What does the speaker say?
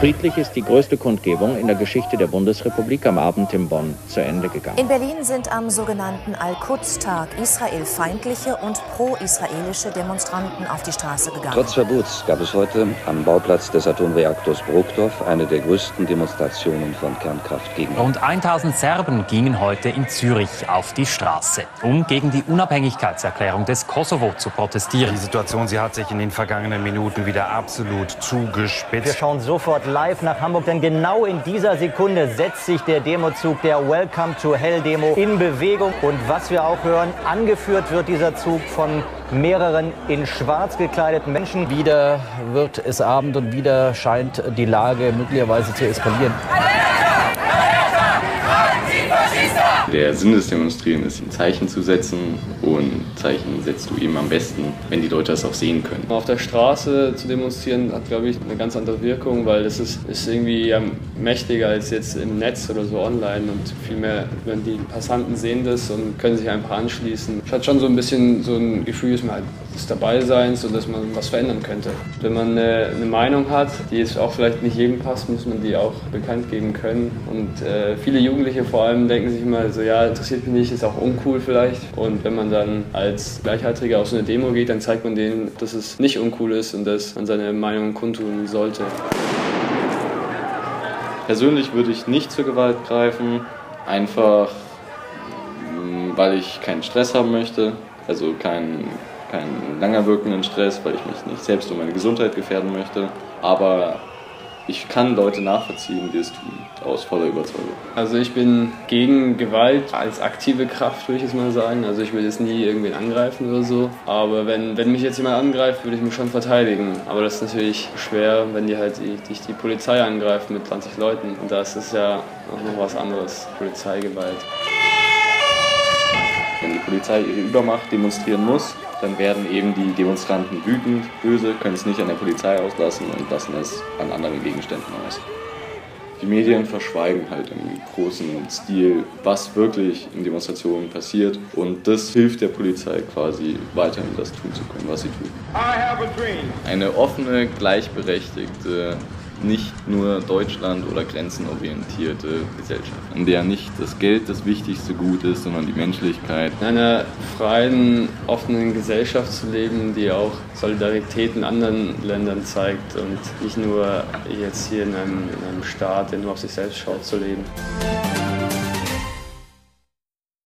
Friedlich ist die größte Kundgebung in der Geschichte der Bundesrepublik am Abend in Bonn zu Ende gegangen. In Berlin sind am sogenannten Al-Quds-Tag israelfeindliche und pro-israelische Demonstranten auf die Straße gegangen. Trotz Verbots gab es heute am Bauplatz des Atomreaktors Brokdorf eine der größten Demonstrationen von Kernkraft gegen. Rund 1000 Serben gingen heute in Zürich auf die Straße, um gegen die Unabhängigkeitserklärung des Kosovo zu protestieren. Die Situation, sie hat sich in den vergangenen Minuten wieder absolut zugespitzt. Wir schauen sofort live nach Hamburg, denn genau in dieser Sekunde setzt sich der Demozug der Welcome to Hell Demo in Bewegung. Und was wir auch hören, angeführt wird dieser Zug von mehreren in schwarz gekleideten Menschen. Wieder wird es Abend und wieder scheint die Lage möglicherweise zu eskalieren. Der Sinn des Demonstrieren ist, ein Zeichen zu setzen und Zeichen setzt du eben am besten, wenn die Leute das auch sehen können. Auf der Straße zu demonstrieren hat, glaube ich, eine ganz andere Wirkung, weil das ist, ist irgendwie ja, mächtiger als jetzt im Netz oder so online und vielmehr, wenn die Passanten sehen das und können sich einfach anschließen. Es hat schon so ein bisschen so ein Gefühl, dass man halt des Dabeiseins und dass man was verändern könnte. Wenn man eine, eine Meinung hat, die jetzt auch vielleicht nicht jedem passt, muss man die auch bekannt geben können. Und äh, viele Jugendliche vor allem denken sich immer so, ja, interessiert mich nicht, ist auch uncool vielleicht. Und wenn man dann als Gleichaltriger auf so eine Demo geht, dann zeigt man denen, dass es nicht uncool ist und dass man seine Meinung kundtun sollte. Persönlich würde ich nicht zur Gewalt greifen, einfach weil ich keinen Stress haben möchte, also keinen keinen langer wirkenden Stress, weil ich mich nicht selbst um meine Gesundheit gefährden möchte. Aber ich kann Leute nachvollziehen, die es tun, aus voller Überzeugung. Also ich bin gegen Gewalt als aktive Kraft, würde ich jetzt mal sagen. Also ich will jetzt nie irgendwen angreifen oder so. Aber wenn, wenn mich jetzt jemand angreift, würde ich mich schon verteidigen. Aber das ist natürlich schwer, wenn die halt dich die Polizei angreifen mit 20 Leuten. Und das ist ja auch noch was anderes, Polizeigewalt. Polizei ihre Übermacht demonstrieren muss, dann werden eben die Demonstranten wütend, böse, können es nicht an der Polizei auslassen und lassen es an anderen Gegenständen aus. Die Medien verschweigen halt im großen Stil, was wirklich in Demonstrationen passiert. Und das hilft der Polizei quasi weiterhin das tun zu können, was sie tut. Eine offene, gleichberechtigte nicht nur Deutschland oder grenzenorientierte Gesellschaft, in der nicht das Geld das wichtigste Gut ist, sondern die Menschlichkeit. In einer freien, offenen Gesellschaft zu leben, die auch Solidarität in anderen Ländern zeigt und nicht nur jetzt hier in einem, in einem Staat, der nur auf sich selbst schaut, zu leben.